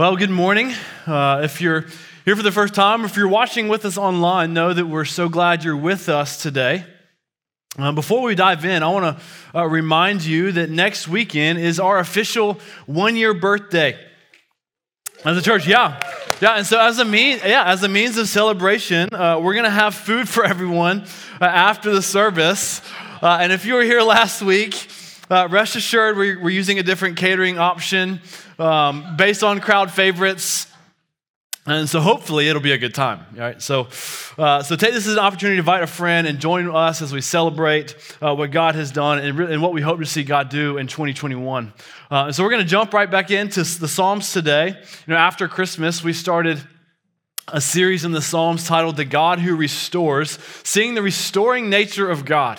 Well, good morning. Uh, if you're here for the first time, if you're watching with us online, know that we're so glad you're with us today. Uh, before we dive in, I want to uh, remind you that next weekend is our official one year birthday as a church. Yeah. Yeah, and so as a mean, yeah, as a means of celebration, uh, we're gonna have food for everyone uh, after the service. Uh, and if you were here last week, uh, rest assured we're, we're using a different catering option um, based on crowd favorites. And so hopefully it'll be a good time. All right. So, uh, so take this as an opportunity to invite a friend and join us as we celebrate uh, what God has done and, re- and, what we hope to see God do in 2021. Uh, so we're going to jump right back into the Psalms today. You know, after Christmas, we started a series in the Psalms titled "The God Who Restores," seeing the restoring nature of God.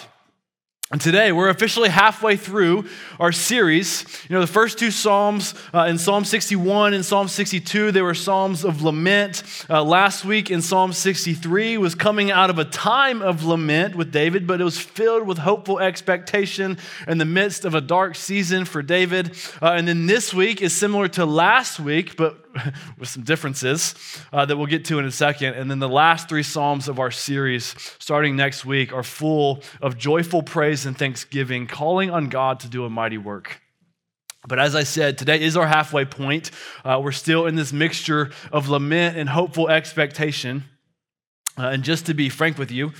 And today we're officially halfway through our series. You know, the first two Psalms uh, in Psalm 61 and Psalm 62, they were Psalms of lament. Uh, last week in Psalm 63 was coming out of a time of lament with David, but it was filled with hopeful expectation in the midst of a dark season for David. Uh, and then this week is similar to last week, but with some differences uh, that we'll get to in a second. And then the last three Psalms of our series, starting next week, are full of joyful praise and thanksgiving, calling on God to do a mighty work. But as I said, today is our halfway point. Uh, we're still in this mixture of lament and hopeful expectation. Uh, and just to be frank with you,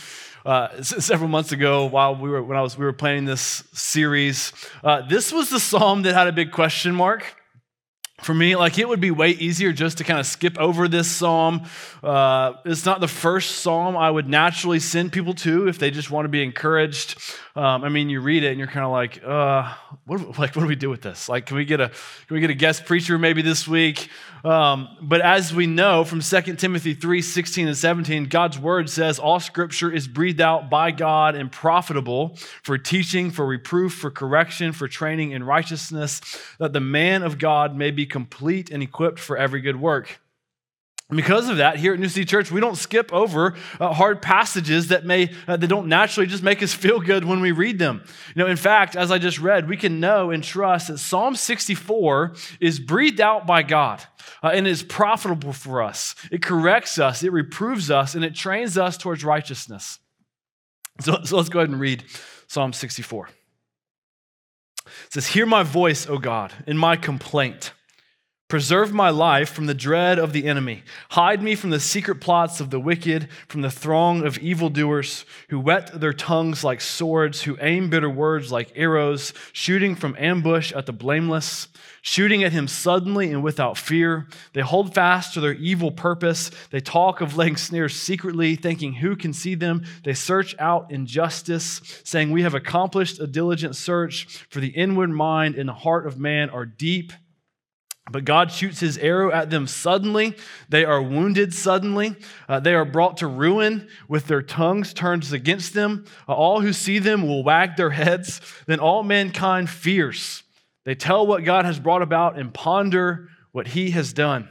uh, several months ago, while we were when I was we were planning this series, uh, this was the psalm that had a big question mark for me, like it would be way easier just to kind of skip over this psalm. Uh, it's not the first psalm I would naturally send people to if they just want to be encouraged. Um, I mean, you read it and you're kind of like, uh, what, like, what do we do with this? Like, can we get a can we get a guest preacher maybe this week? Um, but as we know from 2 Timothy 3, 16 and 17, God's word says all scripture is breathed out by God and profitable for teaching, for reproof, for correction, for training in righteousness, that the man of God may be complete and equipped for every good work. Because of that, here at New City Church, we don't skip over uh, hard passages that may uh, that don't naturally just make us feel good when we read them. You know, in fact, as I just read, we can know and trust that Psalm 64 is breathed out by God uh, and is profitable for us. It corrects us, it reproves us, and it trains us towards righteousness. So, so let's go ahead and read Psalm 64. It says, "Hear my voice, O God, in my complaint." Preserve my life from the dread of the enemy. Hide me from the secret plots of the wicked, from the throng of evildoers who whet their tongues like swords, who aim bitter words like arrows, shooting from ambush at the blameless, shooting at him suddenly and without fear. They hold fast to their evil purpose. They talk of laying snares secretly, thinking who can see them. They search out injustice, saying, We have accomplished a diligent search, for the inward mind and the heart of man are deep but God shoots his arrow at them suddenly. They are wounded suddenly. Uh, they are brought to ruin with their tongues turned against them. Uh, all who see them will wag their heads. Then all mankind fears. They tell what God has brought about and ponder what he has done.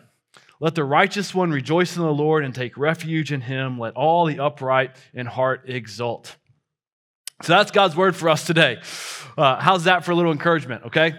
Let the righteous one rejoice in the Lord and take refuge in him. Let all the upright in heart exult. So that's God's word for us today. Uh, how's that for a little encouragement, okay?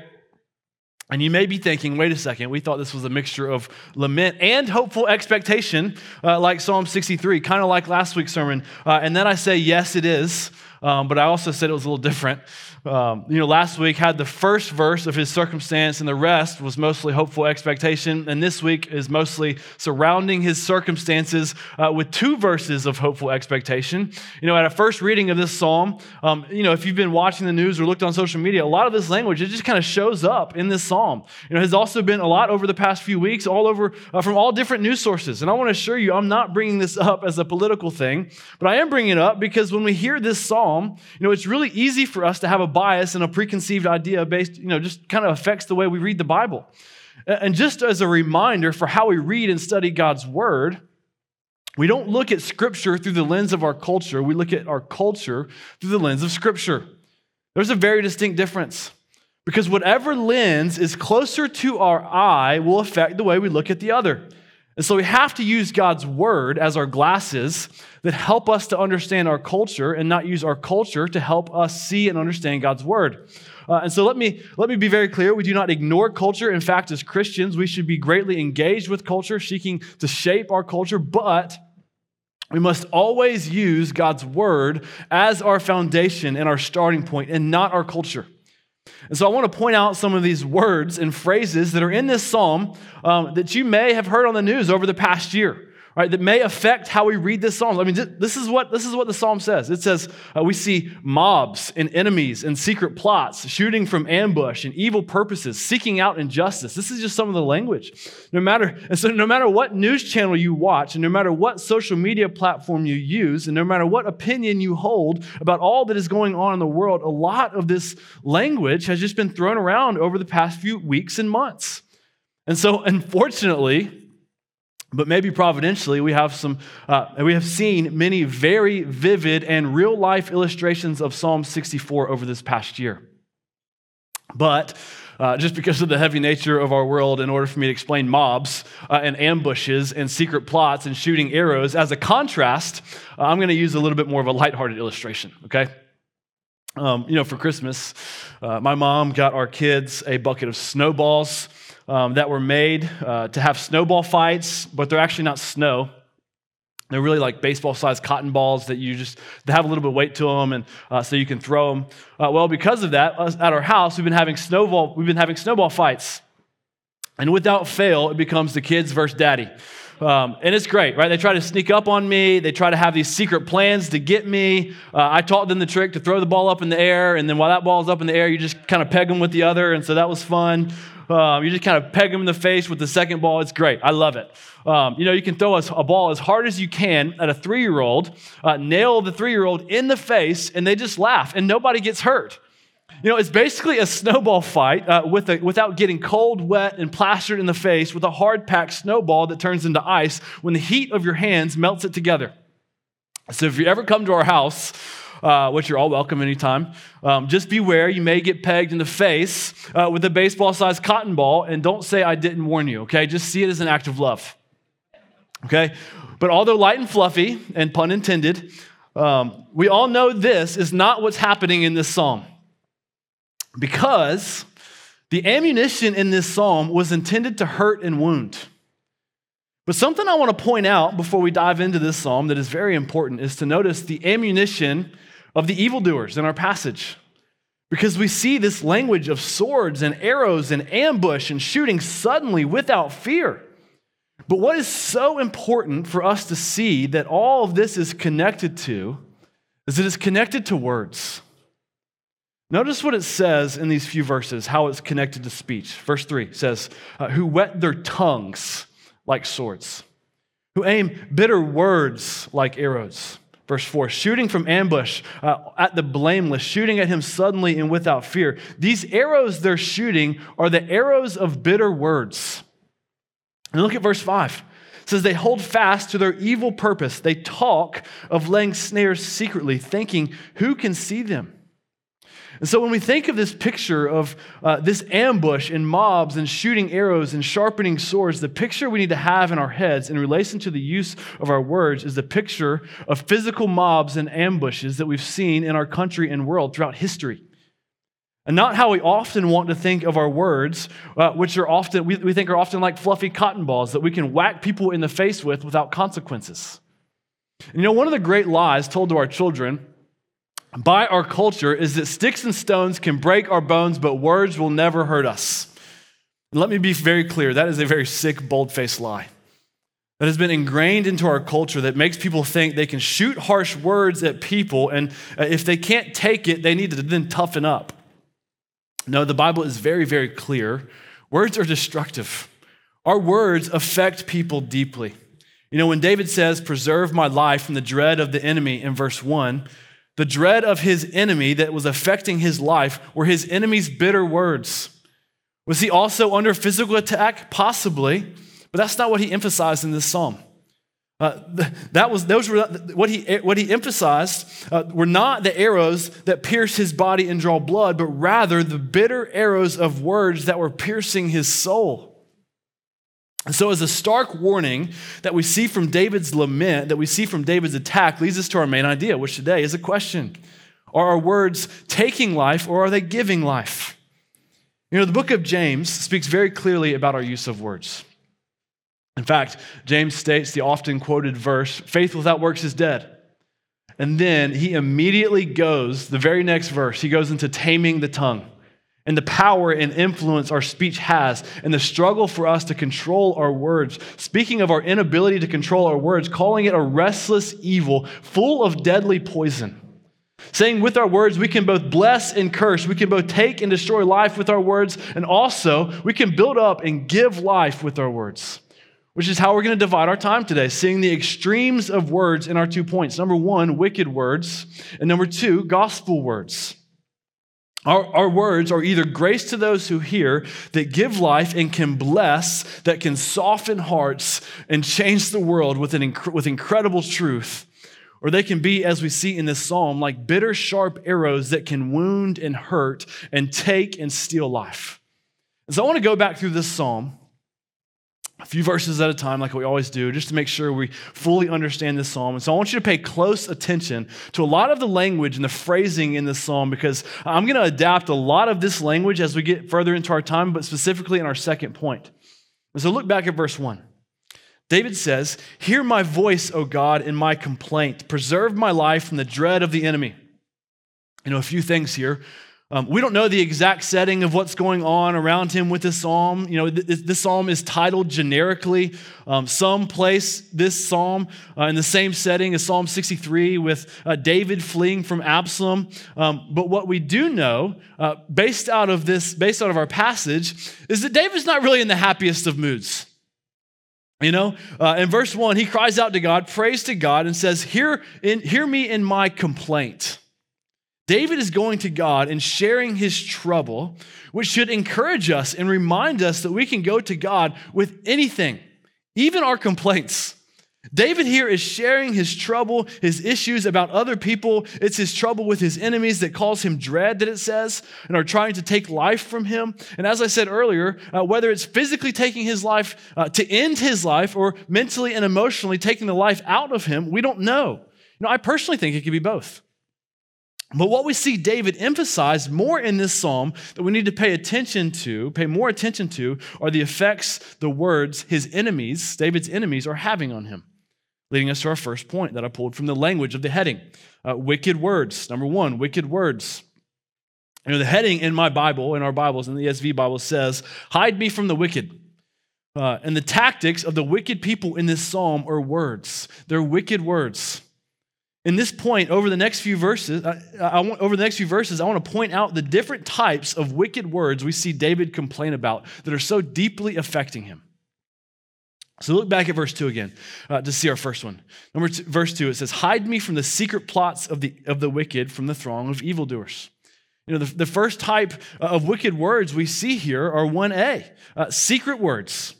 And you may be thinking, wait a second, we thought this was a mixture of lament and hopeful expectation, uh, like Psalm 63, kind of like last week's sermon. Uh, and then I say, yes, it is. Um, but I also said it was a little different um, you know, last week had the first verse of his circumstance, and the rest was mostly hopeful expectation. And this week is mostly surrounding his circumstances uh, with two verses of hopeful expectation. You know, at a first reading of this psalm, um, you know, if you've been watching the news or looked on social media, a lot of this language, it just kind of shows up in this psalm. You know, it has also been a lot over the past few weeks, all over uh, from all different news sources. And I want to assure you, I'm not bringing this up as a political thing, but I am bringing it up because when we hear this psalm, you know, it's really easy for us to have a bias and a preconceived idea based, you know, just kind of affects the way we read the Bible. And just as a reminder for how we read and study God's word, we don't look at scripture through the lens of our culture. We look at our culture through the lens of scripture. There's a very distinct difference because whatever lens is closer to our eye will affect the way we look at the other. And so we have to use God's word as our glasses that help us to understand our culture and not use our culture to help us see and understand God's word. Uh, and so let me, let me be very clear. We do not ignore culture. In fact, as Christians, we should be greatly engaged with culture, seeking to shape our culture, but we must always use God's word as our foundation and our starting point and not our culture. And so I want to point out some of these words and phrases that are in this psalm um, that you may have heard on the news over the past year right, that may affect how we read this psalm. I mean, this is what, this is what the psalm says. It says, uh, we see mobs and enemies and secret plots, shooting from ambush and evil purposes, seeking out injustice. This is just some of the language. No matter, and so no matter what news channel you watch, and no matter what social media platform you use, and no matter what opinion you hold about all that is going on in the world, a lot of this language has just been thrown around over the past few weeks and months. And so, unfortunately, but maybe providentially, we have some, uh, we have seen many very vivid and real life illustrations of Psalm 64 over this past year. But uh, just because of the heavy nature of our world, in order for me to explain mobs uh, and ambushes and secret plots and shooting arrows, as a contrast, uh, I'm going to use a little bit more of a lighthearted illustration, okay? Um, you know, for Christmas, uh, my mom got our kids a bucket of snowballs um, that were made uh, to have snowball fights, but they're actually not snow. They're really like baseball sized cotton balls that you just they have a little bit of weight to them, and uh, so you can throw them. Uh, well, because of that, at our house we've been having snowball we've been having snowball fights, and without fail, it becomes the kids versus daddy. Um, and it's great, right? They try to sneak up on me. They try to have these secret plans to get me. Uh, I taught them the trick to throw the ball up in the air, and then while that ball's up in the air, you just kind of peg them with the other, and so that was fun. Um, you just kind of peg them in the face with the second ball. It's great. I love it. Um, you know, you can throw a, a, ball as hard as you can at a three year old, uh, nail the three year old in the face, and they just laugh, and nobody gets hurt. You know, it's basically a snowball fight uh, with a, without getting cold, wet, and plastered in the face with a hard packed snowball that turns into ice when the heat of your hands melts it together. So if you ever come to our house, uh, which you're all welcome anytime. Um, just beware, you may get pegged in the face uh, with a baseball sized cotton ball, and don't say I didn't warn you, okay? Just see it as an act of love, okay? But although light and fluffy, and pun intended, um, we all know this is not what's happening in this psalm. Because the ammunition in this psalm was intended to hurt and wound. But something I want to point out before we dive into this psalm that is very important is to notice the ammunition of the evildoers in our passage. Because we see this language of swords and arrows and ambush and shooting suddenly without fear. But what is so important for us to see that all of this is connected to is it is connected to words. Notice what it says in these few verses, how it's connected to speech. Verse 3 says, uh, Who whet their tongues like swords, who aim bitter words like arrows. Verse 4 shooting from ambush uh, at the blameless, shooting at him suddenly and without fear. These arrows they're shooting are the arrows of bitter words. And look at verse 5. It says, They hold fast to their evil purpose. They talk of laying snares secretly, thinking, Who can see them? And so when we think of this picture of uh, this ambush and mobs and shooting arrows and sharpening swords, the picture we need to have in our heads in relation to the use of our words is the picture of physical mobs and ambushes that we've seen in our country and world throughout history. And not how we often want to think of our words, uh, which are often, we, we think are often like fluffy cotton balls that we can whack people in the face with without consequences. And you know, one of the great lies told to our children by our culture is that sticks and stones can break our bones, but words will never hurt us. let me be very clear that is a very sick, bold faced lie that has been ingrained into our culture that makes people think they can shoot harsh words at people, and uh, if they can't take it, they need to then toughen up. No, the Bible is very, very clear. Words are destructive. Our words affect people deeply. You know, when David says, Preserve my life from the dread of the enemy in verse 1, the dread of his enemy that was affecting his life were his enemy's bitter words. Was he also under physical attack? Possibly, but that's not what he emphasized in this psalm. Uh, that was those were what he what he emphasized uh, were not the arrows that pierce his body and draw blood, but rather the bitter arrows of words that were piercing his soul. So, as a stark warning that we see from David's lament, that we see from David's attack, leads us to our main idea, which today is a question Are our words taking life or are they giving life? You know, the book of James speaks very clearly about our use of words. In fact, James states the often quoted verse faith without works is dead. And then he immediately goes, the very next verse, he goes into taming the tongue and the power and influence our speech has, and the struggle for us to control our words. Speaking of our inability to control our words, calling it a restless evil full of deadly poison. Saying with our words, we can both bless and curse. We can both take and destroy life with our words, and also we can build up and give life with our words. Which is how we're going to divide our time today, seeing the extremes of words in our two points. Number one, wicked words, and number two, gospel words. Our, our, words are either grace to those who hear that give life and can bless, that can soften hearts and change the world with, an inc- with incredible truth, or they can be, as we see in this psalm, like bitter, sharp arrows that can wound and hurt and take and steal life. And so I want to go back through this psalm a few verses at a time, like we always do, just to make sure we fully understand this psalm. And so I want you to pay close attention to a lot of the language and the phrasing in this psalm because I'm going to adapt a lot of this language as we get further into our time, but specifically in our second point. And so look back at verse 1. David says, Hear my voice, O God, in my complaint. Preserve my life from the dread of the enemy. You know, a few things here. Um, we don't know the exact setting of what's going on around him with this psalm. You know, this, this psalm is titled generically. Um, some place this psalm uh, in the same setting as Psalm 63 with uh, David fleeing from Absalom. Um, but what we do know, uh, based out of this, based out of our passage, is that David's not really in the happiest of moods. You know, uh, in verse one, he cries out to God, prays to God, and says, "Hear, in, hear me in my complaint." David is going to God and sharing his trouble, which should encourage us and remind us that we can go to God with anything, even our complaints. David here is sharing his trouble, his issues about other people. It's his trouble with his enemies that cause him dread, that it says, and are trying to take life from him. And as I said earlier, uh, whether it's physically taking his life uh, to end his life or mentally and emotionally taking the life out of him, we don't know. You know, I personally think it could be both. But what we see David emphasize more in this psalm that we need to pay attention to, pay more attention to, are the effects the words his enemies, David's enemies, are having on him. Leading us to our first point that I pulled from the language of the heading uh, wicked words. Number one, wicked words. You know, the heading in my Bible, in our Bibles, in the ESV Bible says, Hide me from the wicked. Uh, and the tactics of the wicked people in this psalm are words. They're wicked words. In this point, over the next few verses, I, I want, over the next few verses, I want to point out the different types of wicked words we see David complain about that are so deeply affecting him. So look back at verse 2 again uh, to see our first one. Number two, verse 2, it says, Hide me from the secret plots of the, of the wicked, from the throng of evildoers. You know, the, the first type of wicked words we see here are 1a, uh, secret words.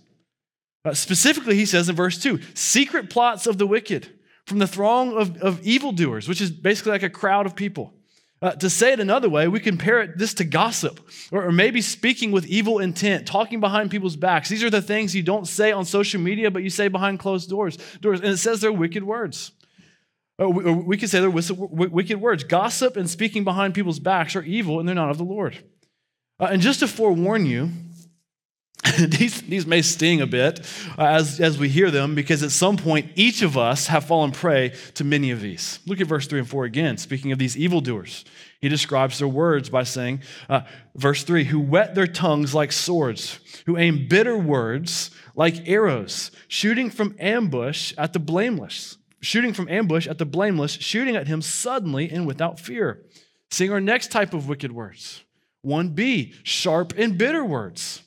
Uh, specifically, he says in verse 2, secret plots of the wicked from the throng of, of evildoers, which is basically like a crowd of people. Uh, to say it another way, we compare it, this to gossip, or, or, maybe speaking with evil intent, talking behind people's backs. These are the things you don't say on social media, but you say behind closed doors. doors and it says they're wicked words. Or we, or we could say they're wicked words. Gossip and speaking behind people's backs are evil, and they're not of the Lord. Uh, and just to forewarn you, these, these may sting a bit uh, as, as we hear them because at some point each of us have fallen prey to many of these. Look at verse 3 and 4 again. Speaking of these evildoers, he describes their words by saying, uh, verse 3 who whet their tongues like swords, who aim bitter words like arrows, shooting from ambush at the blameless, shooting from ambush at the blameless, shooting at him suddenly and without fear. Seeing our next type of wicked words 1b, sharp and bitter words.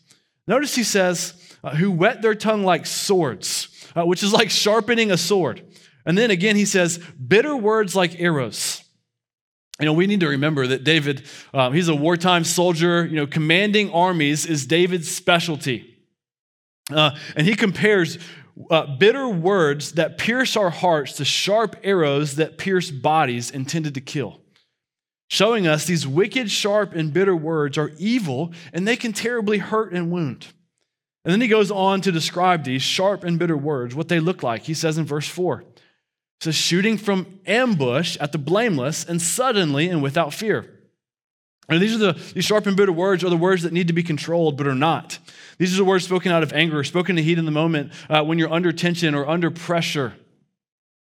Notice he says, uh, who whet their tongue like swords, uh, which is like sharpening a sword. And then again, he says, bitter words like arrows. You know, we need to remember that David, um, he's a wartime soldier. You know, commanding armies is David's specialty. Uh, and he compares uh, bitter words that pierce our hearts to sharp arrows that pierce bodies intended to kill showing us these wicked, sharp, and bitter words are evil and they can terribly hurt and wound. And then he goes on to describe these sharp and bitter words, what they look like. He says in verse 4 He says, shooting from ambush at the blameless and suddenly and without fear. And these are the these sharp and bitter words are the words that need to be controlled but are not. These are the words spoken out of anger, spoken to heat in the moment, uh, when you're under tension or under pressure,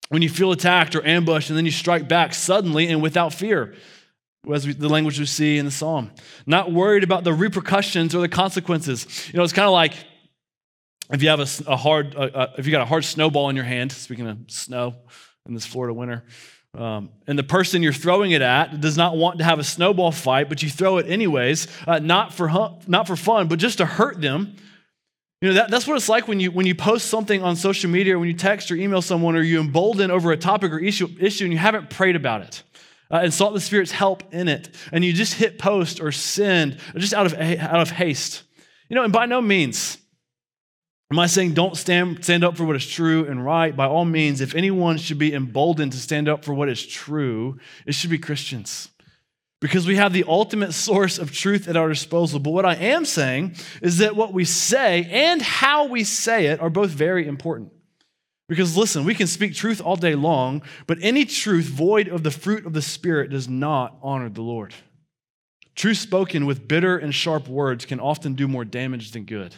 when you feel attacked or ambushed, and then you strike back suddenly and without fear as we, the language we see in the psalm. Not worried about the repercussions or the consequences. You know, it's kind of like if you have a, a hard, if you got a hard snowball in your hand. Speaking of snow in this Florida winter, um, and the person you're throwing it at does not want to have a snowball fight, but you throw it anyways, uh, not for not for fun, but just to hurt them. You know that, that's what it's like when you when you post something on social media, when you text or email someone, or you embolden over a topic or issue, issue and you haven't prayed about it uh, and sought the Spirit's help in it, and you just hit post or send just out of, out of haste. You know, and by no means am I saying don't stand, stand up for what is true and right. By all means, if anyone should be emboldened to stand up for what is true, it should be Christians. Because we have the ultimate source of truth at our disposal. But what I am saying is that what we say and how we say it are both very important. Because listen, we can speak truth all day long, but any truth void of the fruit of the Spirit does not honor the Lord. Truth spoken with bitter and sharp words can often do more damage than good.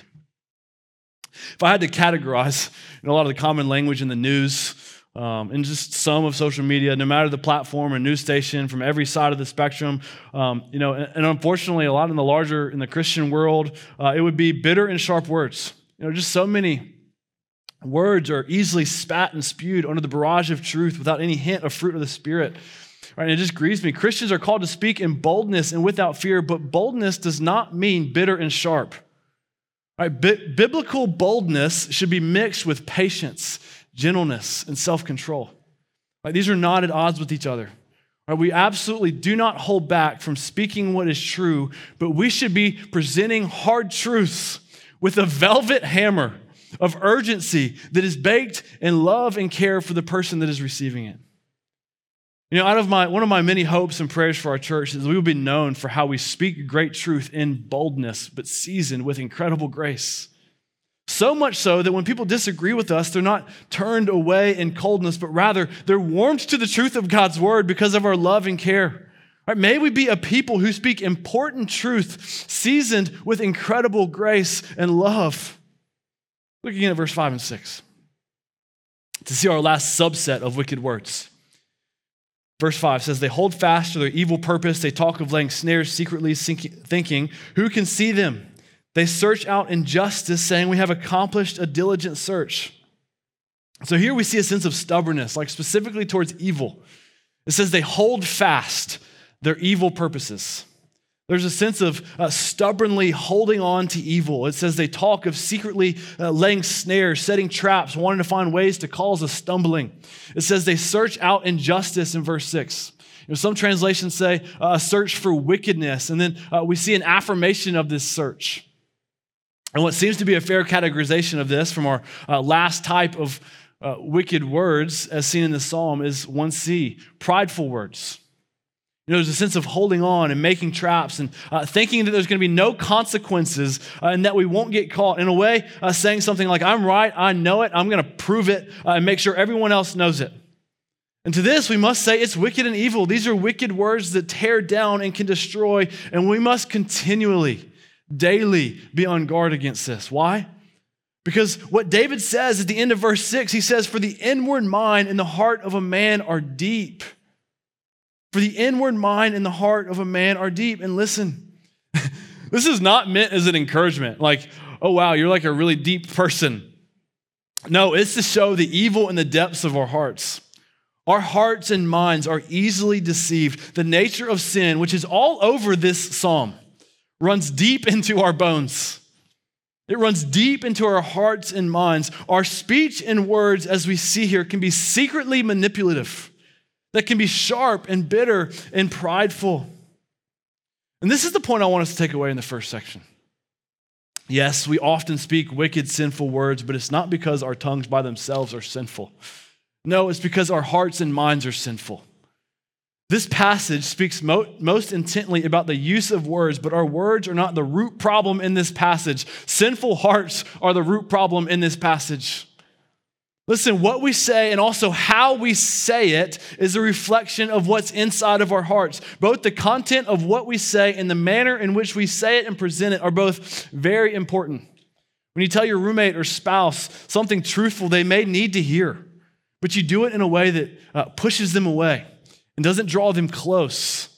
If I had to categorize in a lot of the common language in the news um, and just some of social media, no matter the platform or news station from every side of the spectrum, um, you know, and, and, unfortunately, a lot in the larger, in the Christian world, uh, it would be bitter and sharp words. You know, just so many Words are easily spat and spewed under the barrage of truth without any hint of fruit of the Spirit. Right, and it just grieves me. Christians are called to speak in boldness and without fear, but boldness does not mean bitter and sharp. Right, B- biblical boldness should be mixed with patience, gentleness, and self control. Right, these are not at odds with each other. Right, we absolutely do not hold back from speaking what is true, but we should be presenting hard truths with a velvet hammer of urgency that is baked in love and care for the person that is receiving it. You know, out of my one of my many hopes and prayers for our church is we will be known for how we speak great truth in boldness, but seasoned with incredible grace. So much so that when people disagree with us, they're not turned away in coldness, but rather they're warmed to the truth of God's word because of our love and care. Right? May we be a people who speak important truth, seasoned with incredible grace and love. Look again at verse 5 and 6 to see our last subset of wicked words. Verse 5 says, They hold fast to their evil purpose. They talk of laying snares secretly, thinking, Who can see them? They search out injustice, saying, We have accomplished a diligent search. So here we see a sense of stubbornness, like specifically towards evil. It says they hold fast their evil purposes. There's a sense of uh, stubbornly holding on to evil. It says they talk of secretly uh, laying snares, setting traps, wanting to find ways to cause us stumbling. It says they search out injustice in verse 6. You know, some translations say uh, a search for wickedness, and then uh, we see an affirmation of this search. And what seems to be a fair categorization of this from our uh, last type of uh, wicked words, as seen in the psalm, is 1c prideful words. You know, there's a sense of holding on and making traps and uh, thinking that there's going to be no consequences uh, and that we won't get caught. In a way, uh, saying something like, I'm right, I know it, I'm going to prove it uh, and make sure everyone else knows it. And to this, we must say it's wicked and evil. These are wicked words that tear down and can destroy, and we must continually, daily be on guard against this. Why? Because what David says at the end of verse 6, he says, For the inward mind and the heart of a man are deep. For the inward mind and the heart of a man are deep. And listen, this is not meant as an encouragement, like, oh, wow, you're like a really deep person. No, it's to show the evil in the depths of our hearts. Our hearts and minds are easily deceived. The nature of sin, which is all over this psalm, runs deep into our bones. It runs deep into our hearts and minds. Our speech and words, as we see here, can be secretly manipulative that can be sharp and bitter and prideful. And this is the point I want us to take away in the first section. Yes, we often speak wicked, sinful words, but it's not because our tongues by themselves are sinful. No, it's because our hearts and minds are sinful. This passage speaks mo- most intently about the use of words, but our words are not the root problem in this passage. Sinful hearts are the root problem in this passage. Listen, what we say and also how we say it is a reflection of what's inside of our hearts. Both the content of what we say and the manner in which we say it and present it are both very important. When you tell your roommate or spouse something truthful they may need to hear, but you do it in a way that uh, pushes them away and doesn't draw them close,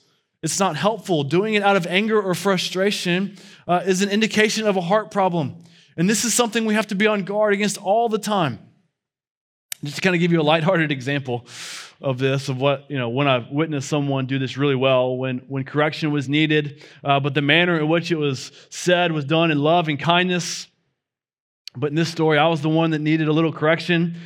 it's not helpful. Doing it out of anger or frustration uh, is an indication of a heart problem. And this is something we have to be on guard against all the time. Just to kind of give you a lighthearted example of this, of what, you know, when I've witnessed someone do this really well, when, when correction was needed, uh, but the manner in which it was said was done in love and kindness. But in this story, I was the one that needed a little correction.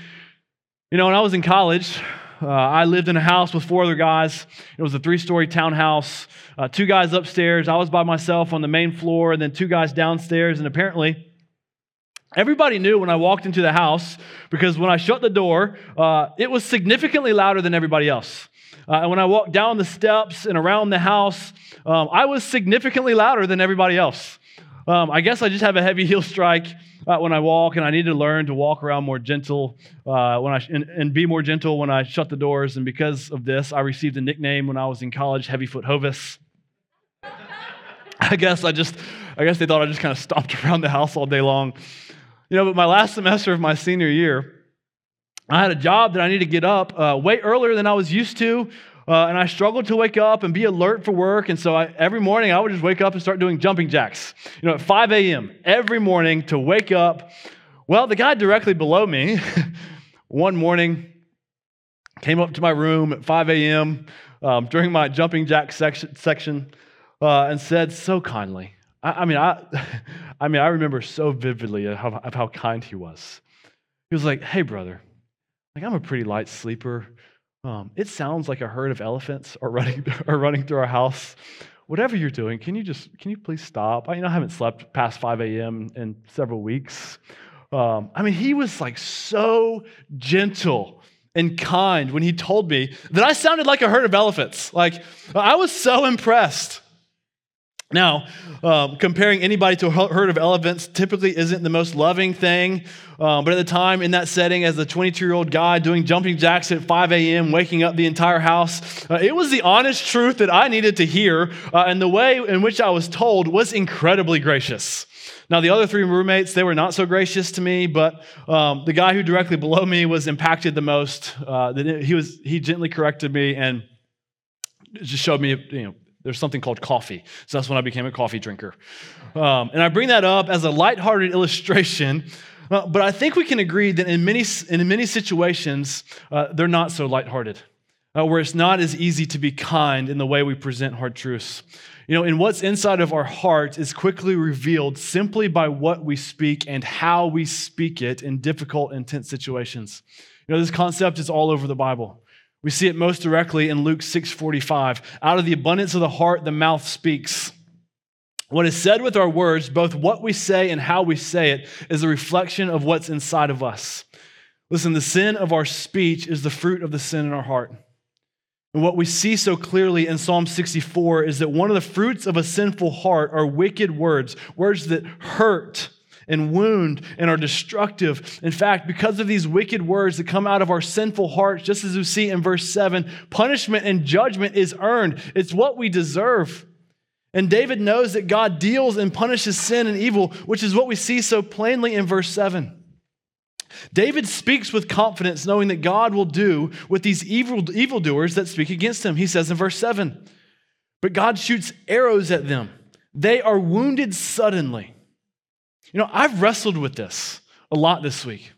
You know, when I was in college, uh, I lived in a house with four other guys. It was a three story townhouse, uh, two guys upstairs. I was by myself on the main floor, and then two guys downstairs. And apparently, Everybody knew when I walked into the house because when I shut the door, uh, it was significantly louder than everybody else. Uh, and when I walked down the steps and around the house, um, I was significantly louder than everybody else. Um, I guess I just have a heavy heel strike uh, when I walk, and I need to learn to walk around more gentle uh, when I sh- and, and, be more gentle when I shut the doors. And because of this, I received a nickname when I was in college, Heavyfoot Hovis. I guess I just, I guess they thought I just kind of stomped around the house all day long. You know, but my last semester of my senior year, I had a job that I needed to get up uh, way earlier than I was used to. Uh, and I struggled to wake up and be alert for work. And so I, every morning I would just wake up and start doing jumping jacks, you know, at 5 a.m. every morning to wake up. Well, the guy directly below me one morning came up to my room at 5 a.m. Um, during my jumping jack section, section uh, and said so kindly, I, I mean, I, I mean, I remember so vividly of how, of how kind he was. He was like, "Hey, brother, like I'm a pretty light sleeper. Um, it sounds like a herd of elephants are running are running through our house. Whatever you're doing, can you just can you please stop? I, you know, I haven't slept past 5 a.m. in several weeks. Um, I mean, he was like so gentle and kind when he told me that I sounded like a herd of elephants. Like I was so impressed. Now, um, comparing anybody to a herd of elephants typically isn't the most loving thing. Um, but at the time, in that setting, as a 22 year old guy doing jumping jacks at 5 a.m., waking up the entire house, uh, it was the honest truth that I needed to hear. Uh, and the way in which I was told was incredibly gracious. Now, the other three roommates, they were not so gracious to me, but um, the guy who directly below me was impacted the most. Uh, he, was, he gently corrected me and just showed me, you know, there's something called coffee. So that's when I became a coffee drinker. Um, and I bring that up as a lighthearted illustration, uh, but I think we can agree that in many, in many situations, uh, they're not so lighthearted, uh, where it's not as easy to be kind in the way we present hard truths. You know, and what's inside of our heart is quickly revealed simply by what we speak and how we speak it in difficult, intense situations. You know, this concept is all over the Bible. We see it most directly in Luke 6:45. Out of the abundance of the heart the mouth speaks. What is said with our words, both what we say and how we say it, is a reflection of what's inside of us. Listen, the sin of our speech is the fruit of the sin in our heart. And what we see so clearly in Psalm 64 is that one of the fruits of a sinful heart are wicked words, words that hurt, and wound and are destructive. In fact, because of these wicked words that come out of our sinful hearts, just as we see in verse 7, punishment and judgment is earned. It's what we deserve. And David knows that God deals and punishes sin and evil, which is what we see so plainly in verse 7. David speaks with confidence, knowing that God will do with these evil evildoers that speak against him. He says in verse 7 But God shoots arrows at them, they are wounded suddenly. You know, I've wrestled with this a lot this week.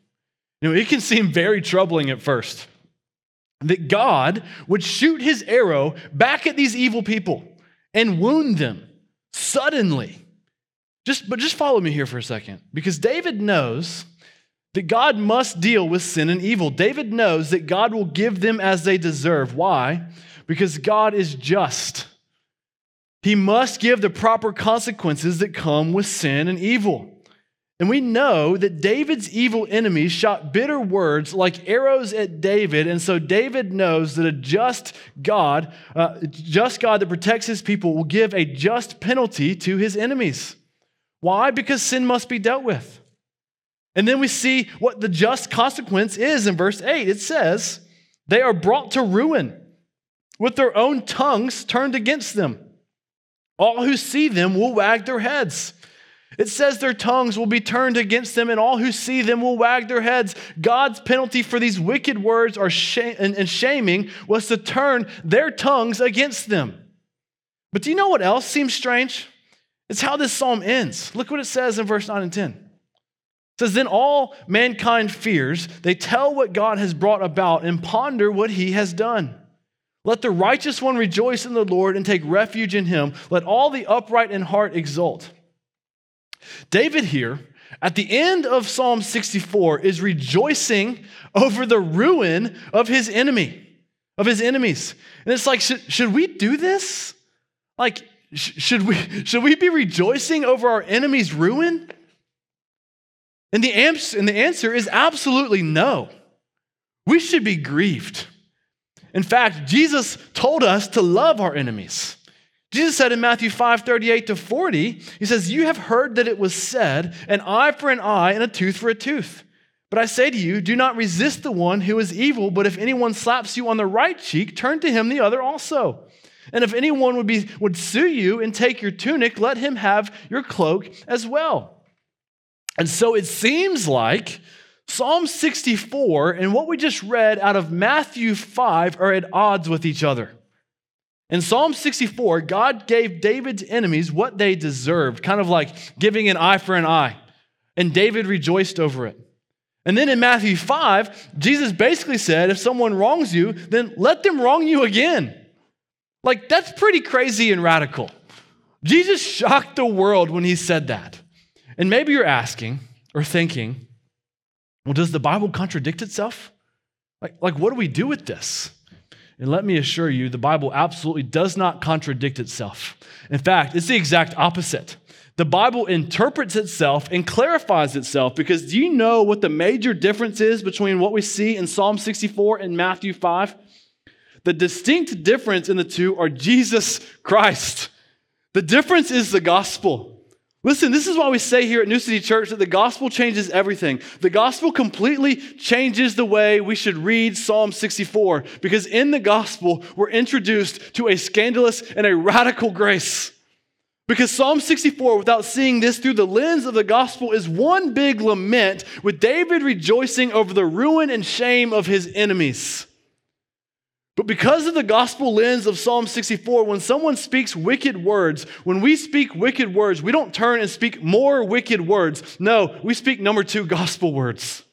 You know, it can seem very troubling at first that God would shoot his arrow back at these evil people and wound them suddenly. Just, but just follow me here for a second, because David knows that God must deal with sin and evil. David knows that God will give them as they deserve. Why? Because God is just. He must give the proper consequences that come with sin and evil. And we know that David's evil enemies shot bitter words like arrows at David. And so David knows that a just God, uh, just God that protects his people, will give a just penalty to his enemies. Why? Because sin must be dealt with. And then we see what the just consequence is in verse 8. It says, They are brought to ruin with their own tongues turned against them. All who see them will wag their heads. It says their tongues will be turned against them, and all who see them will wag their heads. God's penalty for these wicked words shame, and, and shaming was to turn their tongues against them. But do you know what else seems strange? It's how this psalm ends. Look what it says in verse 9 and 10. It says, Then all mankind fears, they tell what God has brought about and ponder what he has done. Let the righteous one rejoice in the Lord and take refuge in him. Let all the upright in heart exult. David here, at the end of Psalm 64, is rejoicing over the ruin of his enemy, of his enemies. And it's like, should, should we do this? Like, sh- should, we, should we be rejoicing over our enemy's ruin? And the, ans- and the answer is absolutely no. We should be grieved. In fact, Jesus told us to love our enemies. Jesus said in Matthew 5 38 to 40, He says, You have heard that it was said, an eye for an eye and a tooth for a tooth. But I say to you, do not resist the one who is evil, but if anyone slaps you on the right cheek, turn to him the other also. And if anyone would, be, would sue you and take your tunic, let him have your cloak as well. And so it seems like Psalm 64 and what we just read out of Matthew 5 are at odds with each other. In Psalm 64, God gave David's enemies what they deserved, kind of like giving an eye for an eye. And David rejoiced over it. And then in Matthew 5, Jesus basically said, if someone wrongs you, then let them wrong you again. Like, that's pretty crazy and radical. Jesus shocked the world when he said that. And maybe you're asking or thinking, well, does the Bible contradict itself? Like, like what do we do with this? And let me assure you, the Bible absolutely does not contradict itself. In fact, it's the exact opposite. The Bible interprets itself and clarifies itself because do you know what the major difference is between what we see in Psalm 64 and Matthew 5? The distinct difference in the two are Jesus Christ. The difference is the gospel. Listen, this is why we say here at New City Church that the gospel changes everything. The gospel completely changes the way we should read Psalm 64 because in the gospel, we're introduced to a scandalous and a radical grace. Because Psalm 64, without seeing this through the lens of the gospel, is one big lament with David rejoicing over the ruin and shame of his enemies. But because of the gospel lens of Psalm 64, when someone speaks wicked words, when we speak wicked words, we don't turn and speak more wicked words. No, we speak number two gospel words.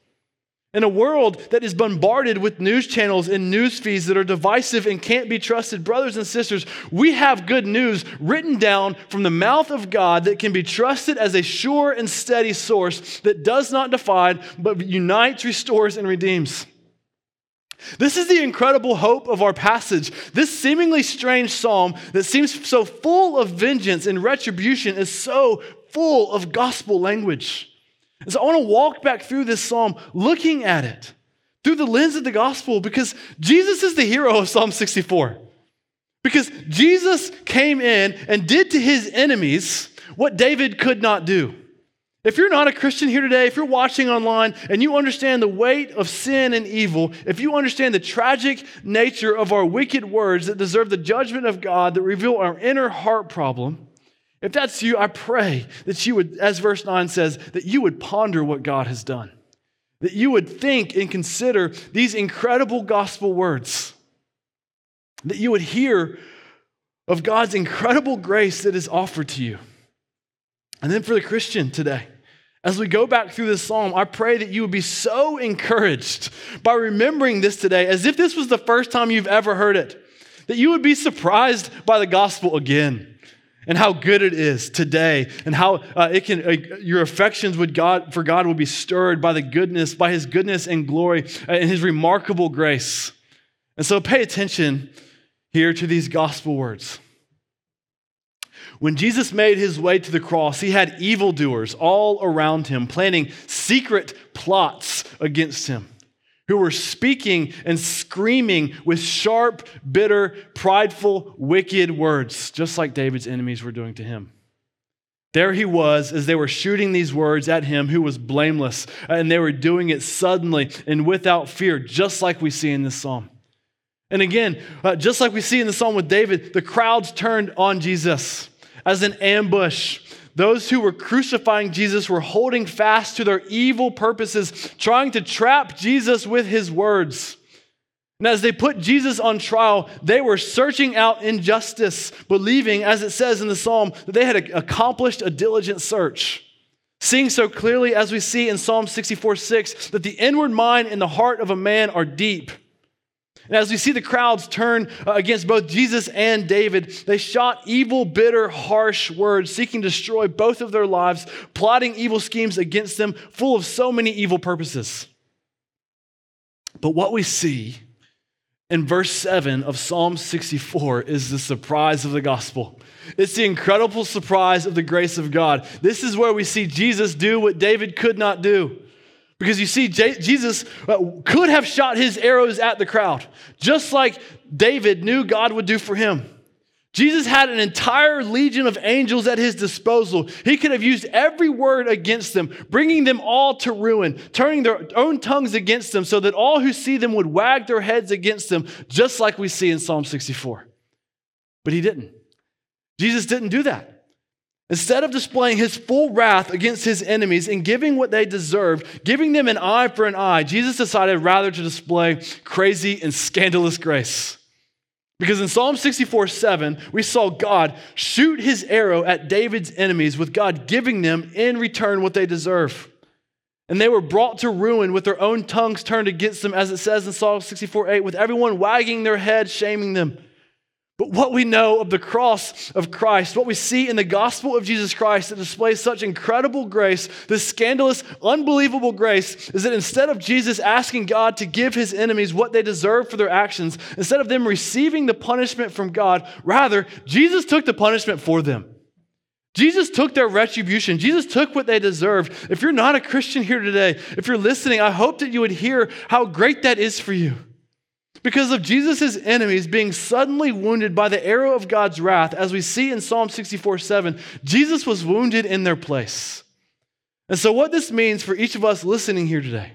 In a world that is bombarded with news channels and news feeds that are divisive and can't be trusted, brothers and sisters, we have good news written down from the mouth of God that can be trusted as a sure and steady source that does not divide, but unites, restores, and redeems. This is the incredible hope of our passage. This seemingly strange psalm that seems so full of vengeance and retribution is so full of gospel language. And so I want to walk back through this psalm looking at it through the lens of the gospel because Jesus is the hero of Psalm 64. Because Jesus came in and did to his enemies what David could not do. If you're not a Christian here today, if you're watching online and you understand the weight of sin and evil, if you understand the tragic nature of our wicked words that deserve the judgment of God that reveal our inner heart problem, if that's you, I pray that you would, as verse 9 says, that you would ponder what God has done, that you would think and consider these incredible gospel words, that you would hear of God's incredible grace that is offered to you. And then for the Christian today, as we go back through this psalm, I pray that you would be so encouraged by remembering this today as if this was the first time you've ever heard it, that you would be surprised by the gospel again and how good it is today and how uh, it can uh, your affections would god for god will be stirred by the goodness by his goodness and glory uh, and his remarkable grace. And so pay attention here to these gospel words When Jesus made his way to the cross, he had evildoers all around him, planning secret plots against him, who were speaking and screaming with sharp, bitter, prideful, wicked words, just like David's enemies were doing to him. There he was as they were shooting these words at him who was blameless, and they were doing it suddenly and without fear, just like we see in this psalm. And again, uh, just like we see in the psalm with David, the crowds turned on Jesus as an ambush. Those who were crucifying Jesus were holding fast to their evil purposes, trying to trap Jesus with his words. And as they put Jesus on trial, they were searching out injustice, believing, as it says in the psalm, that they had accomplished a diligent search. Seeing so clearly, as we see in Psalm 64 6, that the inward mind and the heart of a man are deep. And as we see the crowds turn uh, against both Jesus and David, they shot evil, bitter, harsh words, seeking to destroy both of their lives, plotting evil schemes against them, full of so many evil purposes. But what we see in verse 7 of Psalm 64 is the surprise of the gospel. It's the incredible surprise of the grace of God. This is where we see Jesus do what David could not do. Because you see, Jesus uh, could have shot his arrows at the crowd, just like David knew God would do for him. Jesus had an entire legion of angels at his disposal. He could have used every word against them, bringing them all to ruin, turning their own tongues against them, so that all who see them would wag their heads against them, just like we see in Psalm 64. But he didn't. Jesus didn't do that. Instead of displaying his full wrath against his enemies and giving what they deserved, giving them an eye for an eye, Jesus decided rather to display crazy and scandalous grace. Because in Psalm 64 7, we saw God shoot his arrow at David's enemies, with God giving them in return what they deserve. And they were brought to ruin with their own tongues turned against them, as it says in Psalm 64 8, with everyone wagging their head, shaming them. But what we know of the cross of Christ, what we see in the gospel of Jesus Christ that displays such incredible grace, this scandalous, unbelievable grace, is that instead of Jesus asking God to give his enemies what they deserve for their actions, instead of them receiving the punishment from God, rather, Jesus took the punishment for them. Jesus took their retribution. Jesus took what they deserved. If you're not a Christian here today, if you're listening, I hope that you would hear how great that is for you. Because of Jesus' enemies being suddenly wounded by the arrow of God's wrath, as we see in Psalm 64 7, Jesus was wounded in their place. And so, what this means for each of us listening here today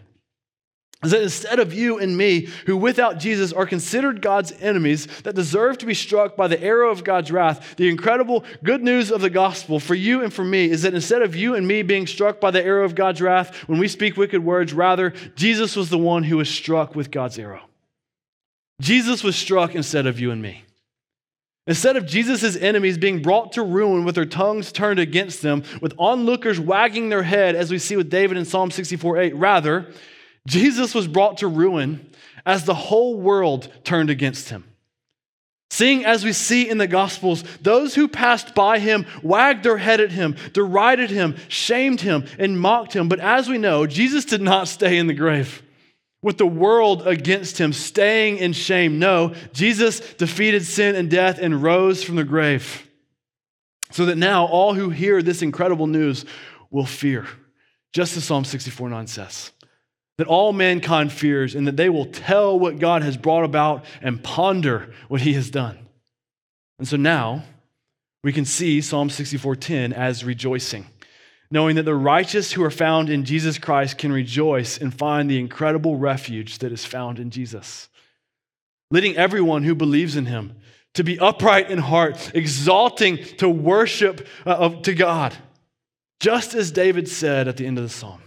is that instead of you and me, who without Jesus are considered God's enemies that deserve to be struck by the arrow of God's wrath, the incredible good news of the gospel for you and for me is that instead of you and me being struck by the arrow of God's wrath when we speak wicked words, rather, Jesus was the one who was struck with God's arrow. Jesus was struck instead of you and me. Instead of Jesus' enemies being brought to ruin with their tongues turned against them, with onlookers wagging their head, as we see with David in Psalm 64 8, rather, Jesus was brought to ruin as the whole world turned against him. Seeing as we see in the Gospels, those who passed by him wagged their head at him, derided him, shamed him, and mocked him. But as we know, Jesus did not stay in the grave with the world against him, staying in shame. No, Jesus defeated sin and death and rose from the grave. So that now all who hear this incredible news will fear, just as Psalm 64 9 says. That all mankind fears, and that they will tell what God has brought about and ponder what he has done. And so now we can see Psalm 64:10 as rejoicing knowing that the righteous who are found in Jesus Christ can rejoice and find the incredible refuge that is found in Jesus. Leading everyone who believes in him to be upright in heart, exalting to worship uh, to God, just as David said at the end of the psalm.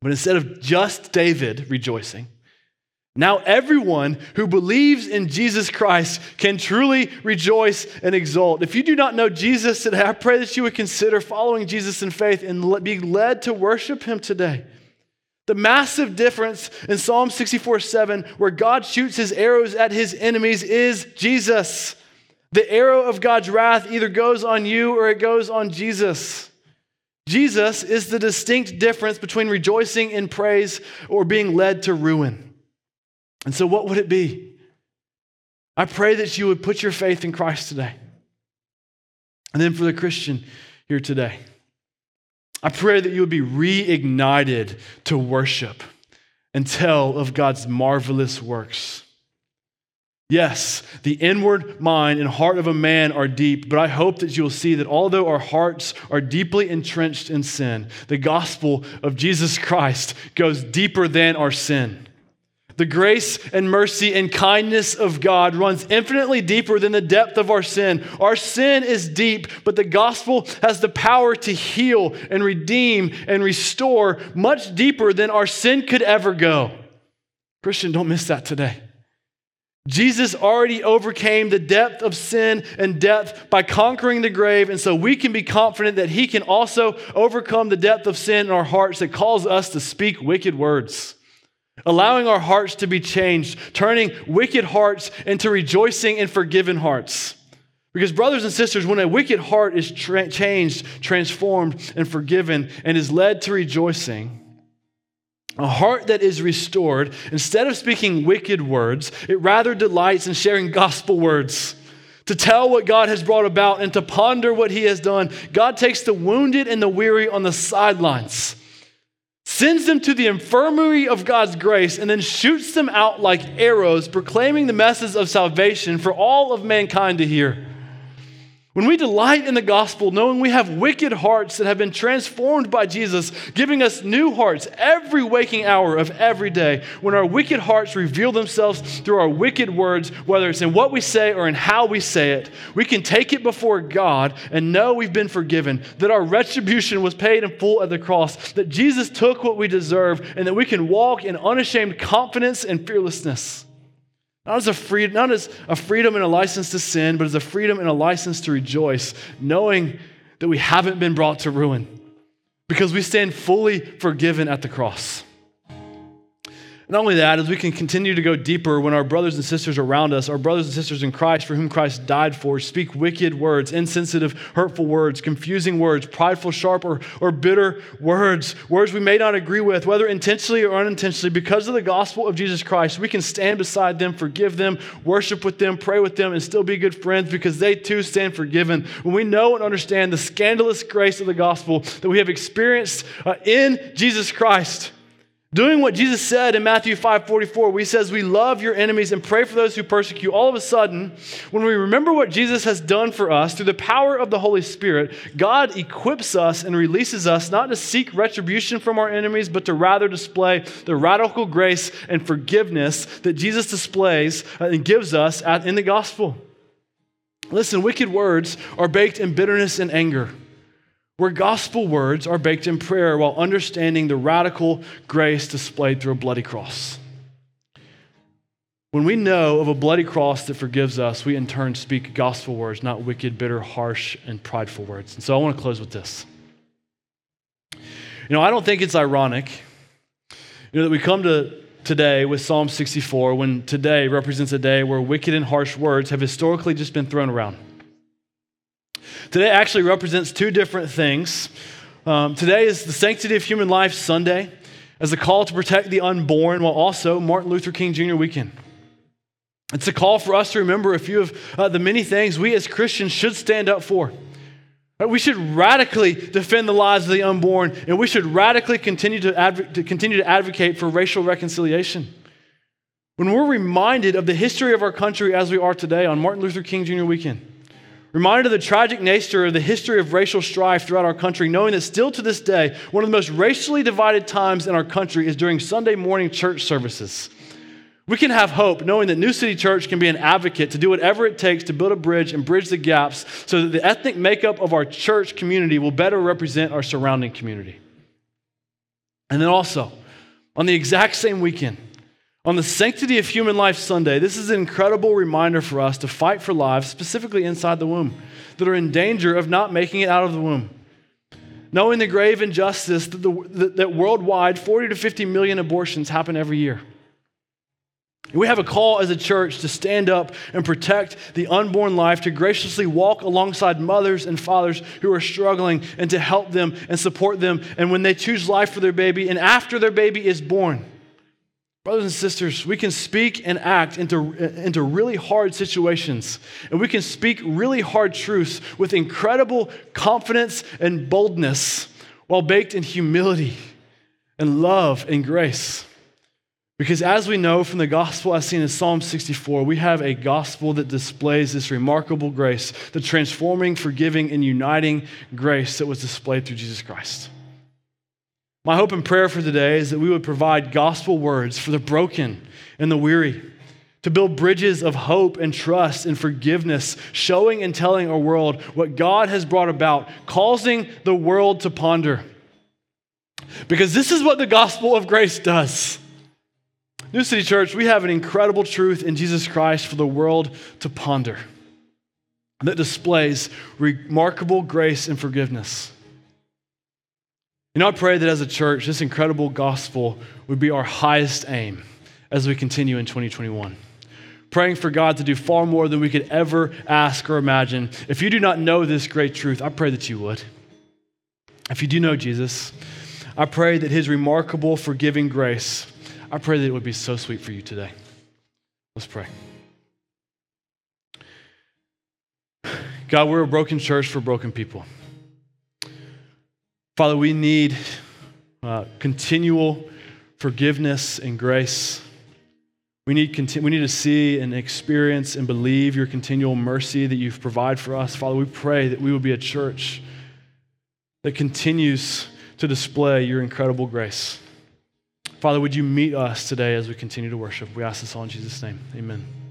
But instead of just David rejoicing, now, everyone who believes in Jesus Christ can truly rejoice and exult. If you do not know Jesus today, I pray that you would consider following Jesus in faith and be led to worship him today. The massive difference in Psalm 64 7, where God shoots his arrows at his enemies, is Jesus. The arrow of God's wrath either goes on you or it goes on Jesus. Jesus is the distinct difference between rejoicing in praise or being led to ruin. And so, what would it be? I pray that you would put your faith in Christ today. And then for the Christian here today, I pray that you would be reignited to worship and tell of God's marvelous works. Yes, the inward mind and heart of a man are deep, but I hope that you'll see that although our hearts are deeply entrenched in sin, the gospel of Jesus Christ goes deeper than our sin. The grace and mercy and kindness of God runs infinitely deeper than the depth of our sin. Our sin is deep, but the gospel has the power to heal and redeem and restore much deeper than our sin could ever go. Christian, don't miss that today. Jesus already overcame the depth of sin and death by conquering the grave, and so we can be confident that he can also overcome the depth of sin in our hearts that calls us to speak wicked words allowing our hearts to be changed, turning wicked hearts into rejoicing and forgiven hearts. Because, brothers and sisters, when a wicked heart is tra- changed, transformed, and forgiven, and is led to rejoicing, a heart that is restored, instead of speaking wicked words, it rather delights in sharing gospel words. To tell what God has brought about and to ponder what He has done. God takes the wounded and the weary on the sidelines sends them to the infirmary of God's grace, and then shoots them out like arrows, proclaiming the message of salvation for all of mankind to hear. When we delight in the gospel, knowing we have wicked hearts that have been transformed by Jesus, giving us new hearts every waking hour of every day, when our wicked hearts reveal themselves through our wicked words, whether it's in what we say or in how we say it, we can take it before God and know we've been forgiven, that our retribution was paid in full at the cross, that Jesus took what we deserve, and that we can walk in unashamed confidence and fearlessness. Not as, a free, not as a freedom and a license to sin, but as a freedom and a license to rejoice, knowing that we haven't been brought to ruin because we stand fully forgiven at the cross. Not only that, as we can continue to go deeper when our brothers and sisters around us, our brothers and sisters in Christ for whom Christ died for, speak wicked words, insensitive, hurtful words, confusing words, prideful, sharp, or, or bitter words, words we may not agree with, whether intentionally or unintentionally, because of the gospel of Jesus Christ, we can stand beside them, forgive them, worship with them, pray with them, and still be good friends because they too stand forgiven. When we know and understand the scandalous grace of the gospel that we have experienced uh, in Jesus Christ, Doing what Jesus said in Matthew 5 44, where he says, We love your enemies and pray for those who persecute. All of a sudden, when we remember what Jesus has done for us through the power of the Holy Spirit, God equips us and releases us not to seek retribution from our enemies, but to rather display the radical grace and forgiveness that Jesus displays uh, and gives us in the gospel. Listen, wicked words are baked in bitterness and anger where gospel words are baked in prayer while understanding the radical grace displayed through a bloody cross. When we know of a bloody cross that forgives us, we in turn speak gospel words, not wicked, bitter, harsh, and prideful words. And so I want to close with this. You know, I don't think it's ironic you know, that we come to today with Psalm 64 when today represents a day where wicked and harsh words have historically just been thrown around. Today actually represents two different things. Um, today is the Sanctity of Human Life Sunday as a call to protect the unborn, while also Martin Luther King Jr. weekend. It's a call for us to remember a few of uh, the many things we as Christians should stand up for. We should radically defend the lives of the unborn, and we should radically continue to, adv- to continue to advocate for racial reconciliation. When we're reminded of the history of our country as we are today on Martin Luther King Jr. weekend, Reminded of the tragic nature of the history of racial strife throughout our country, knowing that still to this day, one of the most racially divided times in our country is during Sunday morning church services. We can have hope knowing that New City Church can be an advocate to do whatever it takes to build a bridge and bridge the gaps so that the ethnic makeup of our church community will better represent our surrounding community. And then also, on the exact same weekend, on the Sanctity of Human Life Sunday, this is an incredible reminder for us to fight for lives, specifically inside the womb, that are in danger of not making it out of the womb. Knowing the grave injustice that, the, that worldwide 40 to 50 million abortions happen every year. We have a call as a church to stand up and protect the unborn life, to graciously walk alongside mothers and fathers who are struggling, and to help them and support them. And when they choose life for their baby, and after their baby is born, Brothers and sisters, we can speak and act into, into really hard situations, and we can speak really hard truths with incredible confidence and boldness while baked in humility and love and grace. Because as we know from the gospel as seen in Psalm 64, we have a gospel that displays this remarkable grace, the transforming, forgiving, and uniting grace that was displayed through Jesus Christ. My hope and prayer for today is that we would provide gospel words for the broken and the weary, to build bridges of hope and trust and forgiveness, showing and telling our world what God has brought about, causing the world to ponder. Because this is what the gospel of grace does. New City Church, we have an incredible truth in Jesus Christ for the world to ponder that displays remarkable grace and forgiveness. You know, I pray that as a church, this incredible gospel would be our highest aim as we continue in 2021. Praying for God to do far more than we could ever ask or imagine. If you do not know this great truth, I pray that you would. If you do know Jesus, I pray that his remarkable forgiving grace, I pray that it would be so sweet for you today. Let's pray. God, we're a broken church for broken people. Father, we need uh, continual forgiveness and grace. We need, conti- we need to see and experience and believe your continual mercy that you've provided for us. Father, we pray that we will be a church that continues to display your incredible grace. Father, would you meet us today as we continue to worship? We ask this all in Jesus' name. Amen.